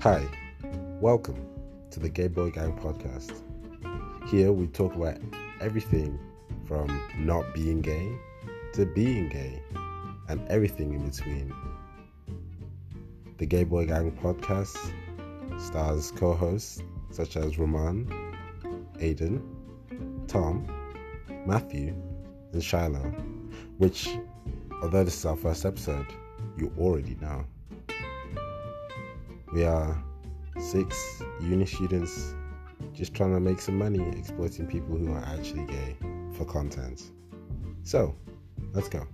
Hi, welcome to the Gay Boy Gang podcast. Here we talk about everything from not being gay to being gay and everything in between. The Gay Boy Gang podcast stars co hosts such as Roman, Aiden, Tom, Matthew, and Shiloh, which, although this is our first episode, you already know. We are six uni students just trying to make some money exploiting people who are actually gay for content. So, let's go.